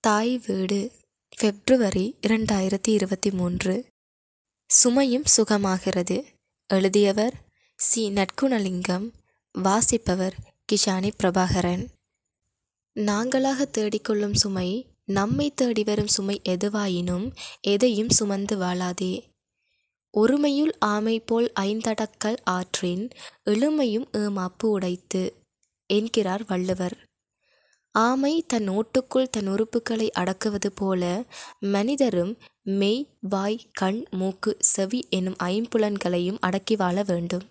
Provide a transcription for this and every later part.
தாய் வீடு பிப்ரவரி இரண்டாயிரத்தி இருபத்தி மூன்று. சுமையும் சுகமாகிறது. எழுதியவர் சி. நற்குணலிங்கம் வாசிப்பவர் கிஷானி பிரபாகரன். நாங்களாக தேடிக்கொள்ளும் சுமை நம்மை தேடி வரும் சுமை எதுவாயினும் எதையும் சுமந்து வாழாதே. ஒருமையுள் ஆமை போல் ஐந்தடக்கல் ஆற்றின் எழுமையும் ஏமாப்பு உடைத்து என்கிறார் வள்ளுவர். ஆமை தன் ஓட்டுக்குள் தன் உறுப்புகளை அடக்குவது போல மனிதரும் மெய் வாய் கண் மூக்கு செவி எனும் ஐம்புலன்களையும் அடக்கி வாழ வேண்டும்.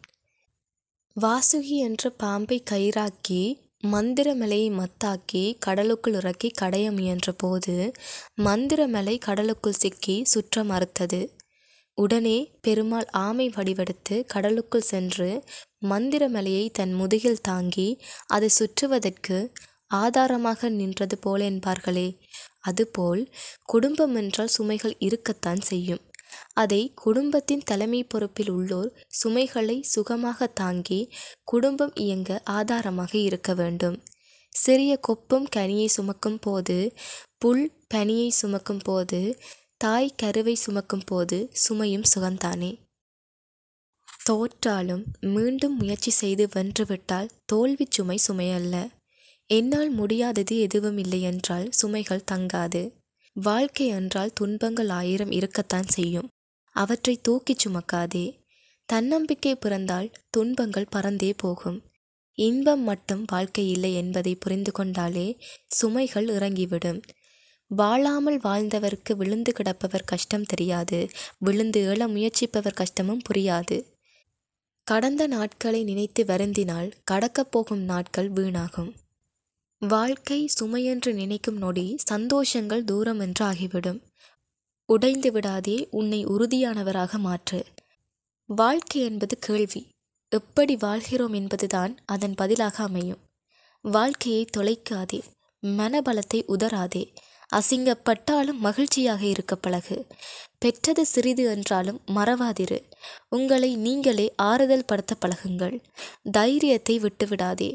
வாசுகி என்ற பாம்பை கயிறாக்கி மந்திரமலையை மத்தாக்கி கடலுக்குள் இறக்கி கடைய முயன்ற போது மந்திரமலை கடலுக்குள் சிக்கி சுற்ற மறுத்தது. உடனே பெருமாள் ஆமை வடிவெடுத்து கடலுக்குள் சென்று மந்திரமலையை தன் முதுகில் தாங்கி அதை சுற்றுவதற்கு ஆதாரமாக நின்றது போல என்பார்களே. அதுபோல் குடும்பம் என்றால் சுமைகள் இருக்கத்தான் செய்யும். அதை குடும்பத்தின் தலைமை பொறுப்பில் உள்ளோர் சுமைகளை சுகமாக தாங்கி குடும்பம் இயங்க ஆதாரமாக இருக்க வேண்டும். சிறிய கொப்பும் கனியை சுமக்கும் போது புல் பனியை சுமக்கும் போது தாய் கருவை சுமக்கும் போது சுமையும் சுகந்தானே. தோற்றாலும் மீண்டும் முயற்சி செய்து வென்றுவிட்டால் தோல்வி சுமை சுமையல்ல. என்னால் முடியாதது எதுவும் இல்லை என்றால் சுமைகள் தங்காது. வாழ்க்கை என்றால் துன்பங்கள் ஆயிரம் இருக்கத்தான் செய்யும். அவற்றை தூக்கிச் சுமக்காதே. தன்னம்பிக்கை பிறந்தால் துன்பங்கள் பறந்தே போகும். இன்பம் மட்டும் வாழ்க்கை இல்லை என்பதை புரிந்து கொண்டாலே சுமைகள் இறங்கிவிடும். வாழாமல் வாழ்ந்தவருக்கு விழுந்து கிடப்பவர் கஷ்டம் தெரியாது. விழுந்து எழ முயற்சிப்பவர் கஷ்டமும் புரியாது. கடந்த நாட்களை நினைத்து வருந்தினால் கடக்கப் போகும் நாட்கள் வீணாகும். வாழ்க்கை சுமையென்று நினைக்கும் நொடி சந்தோஷங்கள் தூரம் என்று ஆகிவிடும். உடைந்து விடாதே உன்னை உறுதியானவராக மாற்று. வாழ்க்கை என்பது கேள்வி. எப்படி வாழ்கிறோம் என்பதுதான் அதன் பதிலாக அமையும். வாழ்க்கையை தொலைக்காதே மனபலத்தை உதராதே அசிங்கப்பட்டாலும் மகிழ்ச்சியாக இருக்க பழகு. பெற்றது சிறிது என்றாலும் மறவாதிரு. உங்களை நீங்களே ஆறுதல் படுத்த பழகுங்கள். தைரியத்தை விட்டுவிடாதே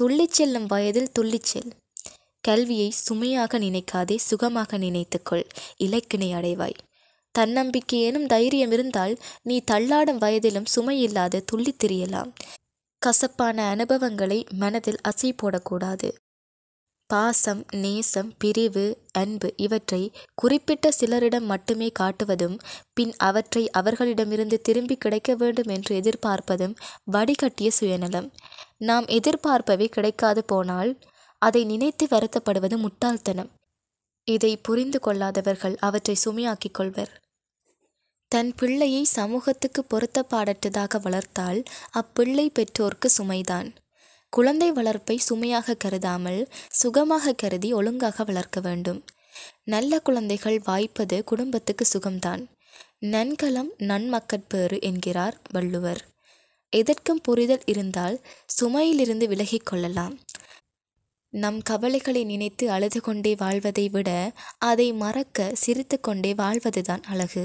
துள்ளிச் செல்லும் வயதில் துள்ளிச் செல். கல்வியை சுமையாக நினைக்காதே சுகமாக நினைத்துக்கொள். இலக்கினை அடைவாய். தன்னம்பிக்கை எனும் தைரியம் இருந்தால் நீ தள்ளாடும் வயதிலும் சுமையில்லாது துள்ளித் திரியலாம். கசப்பான அனுபவங்களை மனதில் அசை போடக்கூடாது. பாசம் நேசம் பிரிவு அன்பு இவற்றை குறிப்பிட்ட சிலரிடம் மட்டுமே காட்டுவதும் பின் அவற்றை அவர்களிடமிருந்து திரும்பி கிடைக்க வேண்டும் என்று எதிர்பார்ப்பதும் வடிகட்டிய சுயநலம். நாம் எதிர்பார்ப்பவை கிடைக்காது போனால் அதை நினைத்து வருத்தப்படுவது முட்டாள்தனம். இதை புரிந்து கொள்ளாதவர்கள் அவற்றை சுமையாக்கிக் கொள்வர். தன் பிள்ளையை சமூகத்துக்கு பொருத்தப்பாடற்றதாக வளர்த்தால் அப்பிள்ளை பெற்றோர்க்கு சுமைதான். குழந்தை வளர்ப்பை சுமையாக கருதாமல் சுகமாக கருதி ஒழுங்காக வளர்க்க வேண்டும். நல்ல குழந்தைகள் வாய்ப்பது குடும்பத்துக்கு சுகம்தான். நன்கலம் நன்மக்கட்பேறு என்கிறார் வள்ளுவர். எதற்கும் புரிதல் இருந்தால் சுமையிலிருந்து விலகிக் கொள்ளலாம். நம் கவலைகளை நினைத்து அழுது கொண்டே வாழ்வதை விட அதை மறக்க சிரித்து கொண்டே வாழ்வதுதான் அழகு.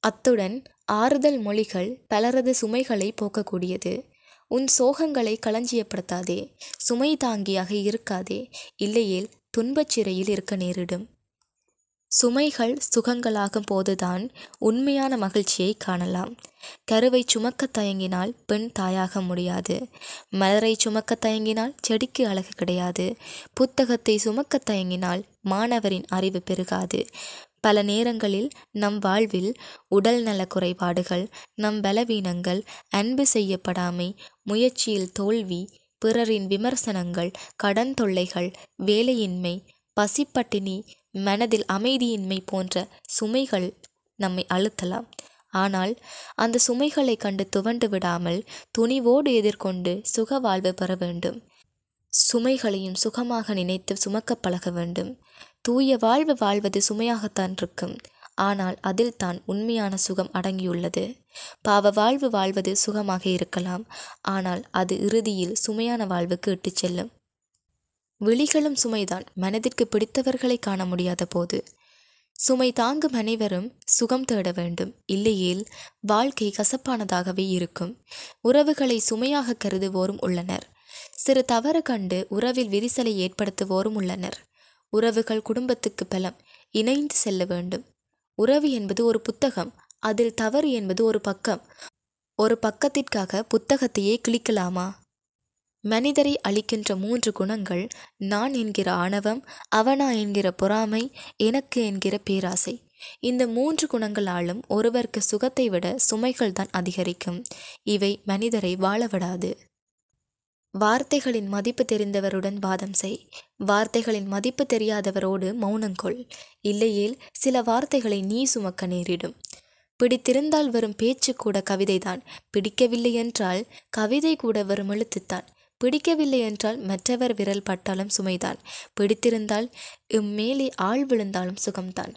அத்துடன் ஆறுதல் மொழிகள் பலரது சுமைகளை போக்கக்கூடியது. உன் சோகங்களை களஞ்சியப்படுத்தாதே சுமை தாங்கியாக இருக்காதே இல்லையேல் துன்பச் சிறையில் இருக்க நேரிடும். சுமைகள் சுகங்களாகும் போதுதான் உண்மையான மகிழ்ச்சியை காணலாம். கருவை சுமக்க தயங்கினால் பெண் தாயாக முடியாது. மலரை சுமக்க தயங்கினால் செடிக்கு அழகு கிடையாது. புத்தகத்தை சுமக்க தயங்கினால் மாணவரின் அறிவு பெருகாது. பல நேரங்களில் நம் வாழ்வில் உடல் நல குறைபாடுகள் நம் பலவீனங்கள் அன்பு செய்யப்படாமை முயற்சியில் தோல்வி பிறரின் விமர்சனங்கள் கடன் தொல்லைகள் வேலையின்மை பசிப்பட்டினி மனதில் அமைதியின்மை போன்ற சுமைகள் நம்மை அழுத்தலாம். ஆனால் அந்த சுமைகளை கண்டு துவண்டு விடாமல் துணிவோடு எதிர்கொண்டு சுக வாழ்வு பெற வேண்டும். சுமைகளையும் சுகமாக நினைத்து சுமக்க பழக வேண்டும். தூய வாழ்வு வாழ்வது சுமையாகத்தான் இருக்கும். ஆனால் அதில் தான் உண்மையான சுகம் அடங்கியுள்ளது. பாவ வாழ்வு வாழ்வது சுகமாக இருக்கலாம். ஆனால் அது இறுதியில் சுமையான வாழ்வுக்கு இட்டுச் செல்லும். விழிகளும் சுமைதான். மனதிற்கு பிடித்தவர்களை காண முடியாத போது. சுமை தாங்கும் அனைவரும் சுகம் தேட வேண்டும். இல்லையேல் வாழ்க்கை கசப்பானதாகவே இருக்கும். உறவுகளை சுமையாக கருதுவோரும் உள்ளனர். சிறு தவறு கண்டு உறவில் விரிசலை ஏற்படுத்துவோரும் உள்ளனர். உறவுகள் குடும்பத்துக்கு பலம். இணைந்து செல்ல வேண்டும். உறவு என்பது ஒரு புத்தகம். அதில் தவறு என்பது ஒரு பக்கம். ஒரு பக்கத்திற்காக புத்தகத்தையே கிழிக்கலாமா? மனிதரை அளிக்கின்ற மூன்று குணங்கள் நான் என்கிற ஆணவம் அவனா என்கிற பொறாமை எனக்கு என்கிற பேராசை. இந்த மூன்று குணங்களாலும் ஒருவருக்கு சுகத்தை விட சுமைகள் தான் அதிகரிக்கும். இவை மனிதரை வாழவிடாது வார்த்தைகளின் மதிப்பு தெரிந்தவருடன் வாதம் செய். வார்த்தைகளின் மதிப்பு தெரியாதவரோடு மௌனங்கொள் இல்லையேல் சில வார்த்தைகளை நீ சுமக்க நேரிடும். பிடித்திருந்தால் வரும் பேச்சு கூட கவிதைதான். பிடிக்கவில்லை என்றால் கவிதை கூட வரும் எழுத்துத்தான். பிடிக்கவில்லை என்றால் மற்றவர் விரல் பட்டாலும் சுமைதான். பிடித்திருந்தால் இம்மேலே ஆள் விழுந்தாலும் சுகம்தான்.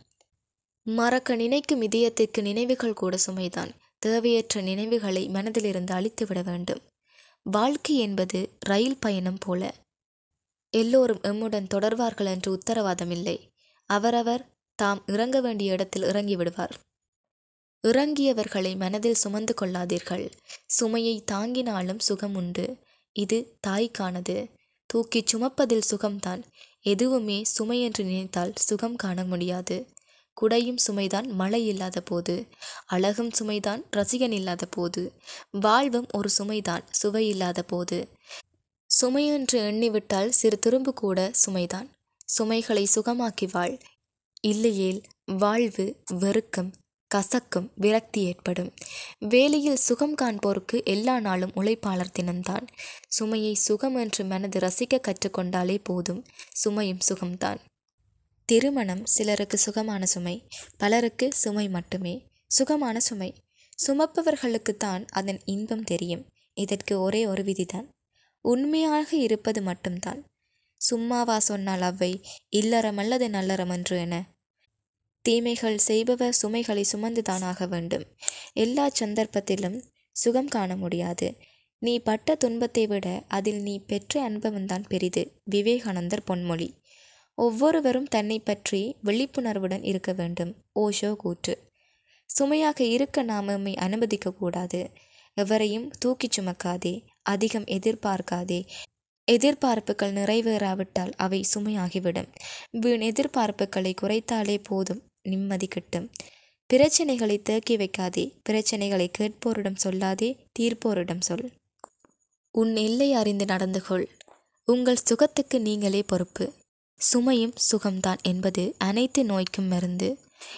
மறக்க நினைக்கும் இதயத்திற்கு நினைவுகள் கூட சுமைதான். தேவையற்ற நினைவுகளை மனதிலிருந்து அழித்துவிட வேண்டும். வாழ்க்கை என்பது ரயில் பயணம் போல. எல்லோரும் எம்முடன் தொடர்வார்கள் என்று உத்தரவாதமில்லை. அவரவர் தாம் இறங்க வேண்டிய இடத்தில் இறங்கி விடுவார். இறங்கியவர்களை மனதில் சுமந்து கொள்ளாதீர்கள். சுமையை தாங்கினாலும் சுகம் உண்டு. இது தாய்க்கானது. தூக்கிச் சுமப்பதில் சுகம்தான். எதுவுமே சுமை என்று நினைத்தால் சுகம் காண முடியாது. குடையும் சுமைதான் மழை இல்லாத போது அழகும் சுமைதான் ரசிகன் இல்லாத போது வாழ்வும் ஒரு சுமைதான் சுவை இல்லாத போது. சுமையென்று எண்ணிவிட்டால் சிறு துரும்பு கூட சுமைதான். சுமைகளை சுகமாக்கி வாழ். இல்லையேல் வாழ்வு வெறுக்கம் கசக்கும் விரக்தி ஏற்படும். வேலையில் சுகம் காண்போருக்கு எல்லா நாளும் உழைப்பாளர் தினம்தான். சுமையை சுகம் என்று மனது ரசிக்க கற்றுக்கொண்டாலே போதும் சுமையும் சுகம்தான். திருமணம் சிலருக்கு சுகமான சுமை பலருக்கு சுமை மட்டுமே. சுகமான சுமை. சுமப்பவர்களுக்குத்தான் அதன் இன்பம் தெரியும். இதற்கு ஒரே ஒரு விதிதான். உண்மையாக இருப்பது மட்டும்தான். சும்மாவா சொன்னால் அவை இல்லறமல்லது நல்லறம் என்று என. தீமைகள் செய்பவர் சுமைகளை சுமந்துதானாக வேண்டும். எல்லா சந்தர்ப்பத்திலும் சுகம் காண முடியாது. நீ பட்ட துன்பத்தை விட அதில் நீ பெற்ற அனுபவம்தான் பெரிது. விவேகானந்தர் பொன்மொழி. ஒவ்வொருவரும் தன்னை பற்றி விழிப்புணர்வுடன் இருக்க வேண்டும். ஓஷோ கூற்று. சுமையாக இருக்க நாம் நம்மை அனுமதிக்க கூடாது. எவரையும் தூக்கிச் சுமக்காதே. அதிகம் எதிர்பார்க்காதே. எதிர்பார்ப்புகள் நிறைவேறாவிட்டால் அவை சுமையாகிவிடும். வீண் எதிர்பார்ப்புகளை குறைத்தாலே போதும் நிம்மதி கிட்டும். பிரச்சனைகளை தேக்கி வைக்காதே. பிரச்சனைகளை கேட்போரிடம் சொல்லாதே. தீர்ப்போரிடம் சொல். உன் எல்லை அறிந்து நடந்து கொள் உங்கள் சுகத்துக்கு நீங்களே பொறுப்பு. சுமையும் சுகம்தான் என்பது அனைத்து நோய்க்கும் மருந்து.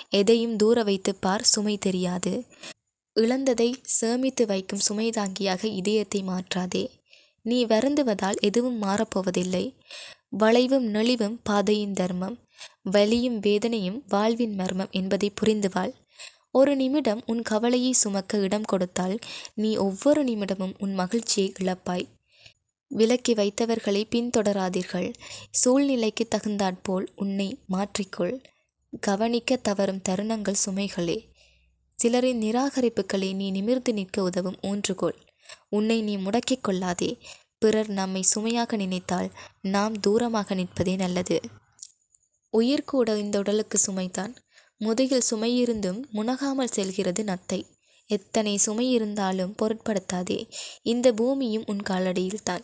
எதையும் தூர வைத்து பார் சுமை தெரியாது. இழந்ததை சேமித்து வைக்கும் சுமை தாங்கியாக இதயத்தை மாற்றாதே. நீ வருந்துவதால் எதுவும் மாறப்போவதில்லை. வளைவும் நெளிவும் பாதையின் தர்மம். வலியும் வேதனையும் வாழ்வின் மர்மம் என்பதை புரிந்துவாள். ஒரு நிமிடம் உன் கவலையை சுமக்க இடம் கொடுத்தால் நீ ஒவ்வொரு நிமிடமும் உன் மகிழ்ச்சியை இழப்பாய். விலக்கி வைத்தவர்களை பின்தொடராதீர்கள். சூழ்நிலைக்கு தகுந்தாற்போல் உன்னை மாற்றிக்கொள். கவனிக்க தவறும் தருணங்கள் சுமைகளே. சிலரின் நிராகரிப்புகளை நீ நிமிர்ந்து நிற்க உதவும். ஊன்றுகோல். உன்னை நீ முடக்கிக் கொள்ளாதே. பிறர் நம்மை சுமையாக நினைத்தால் நாம் தூரமாக நிற்பதே நல்லது. உயிர் கூட இந்த உடலுக்கு சுமைதான். முதுகில் சுமையிருந்தும் முனகாமல் செல்கிறது நத்தை. எத்தனை சுமை இருந்தாலும் பொருட்படுத்தாதே. இந்த பூமியும் உன் காலடியில்தான்.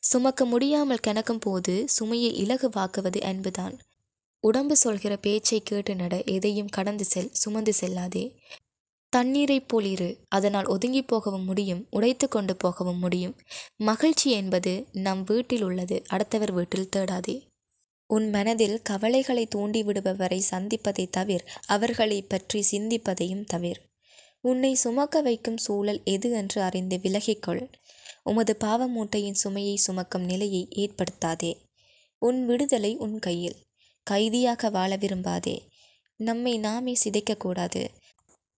சுமக்க முடியாமல் கணக்கும் போது சுமையை இலகுவாக்குவது அன்புதான். உடம்பு சொல்கிற பேச்சை கேட்டு நட எதையும் கடந்து செல் சுமந்து செல்லாதே. தண்ணீரைப் போலிரு அதனால் ஒதுங்கி போகவும் முடியும் உடைத்து கொண்டு போகவும் முடியும். மகிழ்ச்சி என்பது நம் வீட்டில் உள்ளது அடுத்தவர் வீட்டில் தேடாதே. உன் மனதில் கவலைகளை தூண்டிவிடுபவரை சந்திப்பதை தவிர அவர்களை பற்றி சிந்திப்பதையும் தவிர. உன்னை சுமக்க வைக்கும் சூழல் எது என்று அறிந்து விலகிக்கொள். உமது பாவ மூட்டையின் சுமையை சுமக்கும் நிலையை ஏற்படுத்தாதே. உன் விடுதலை உன் கையில். கைதியாக வாழ விரும்பாதே. நம்மை நாமே சிதைக்கக்கூடாது.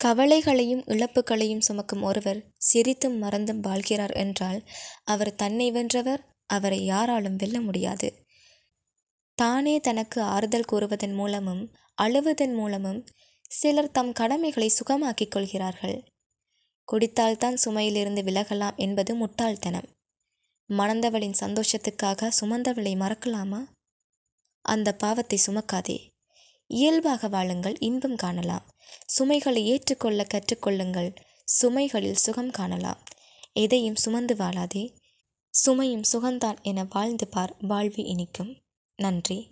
கவலைகளையும் இழப்புகளையும் சுமக்கும் ஒருவர் சிரித்தும் மறந்தும் வாழ்கிறார் என்றால் அவர் தன்னை வென்றவர் அவரை யாராலும் வெல்ல முடியாது. தானே தனக்கு ஆறுதல் கூறுவதன் மூலமும் அழுவதன் மூலமும் சிலர் தம் கடமைகளை சுகமாக்கிக் கொள்கிறார்கள். குடித்தால்தான் சுமையிலிருந்து விலகலாம் என்பது முட்டாள்தனம். மணந்தவளின் சந்தோஷத்துக்காக சுமந்தவளை மறக்கலாமா? அந்த பாவத்தை சுமக்காதே. இயல்பாக வாழுங்கள் இன்பம் காணலாம். சுமைகளை ஏற்றுக்கொள்ள கற்றுக்கொள்ளுங்கள் சுமைகளில் சுகம் காணலாம். எதையும் சுமந்து வாழாதே. சுமையும் சுகந்தான் என வாழ்ந்து பார் வாழ்வு இனிக்கும். நன்றி.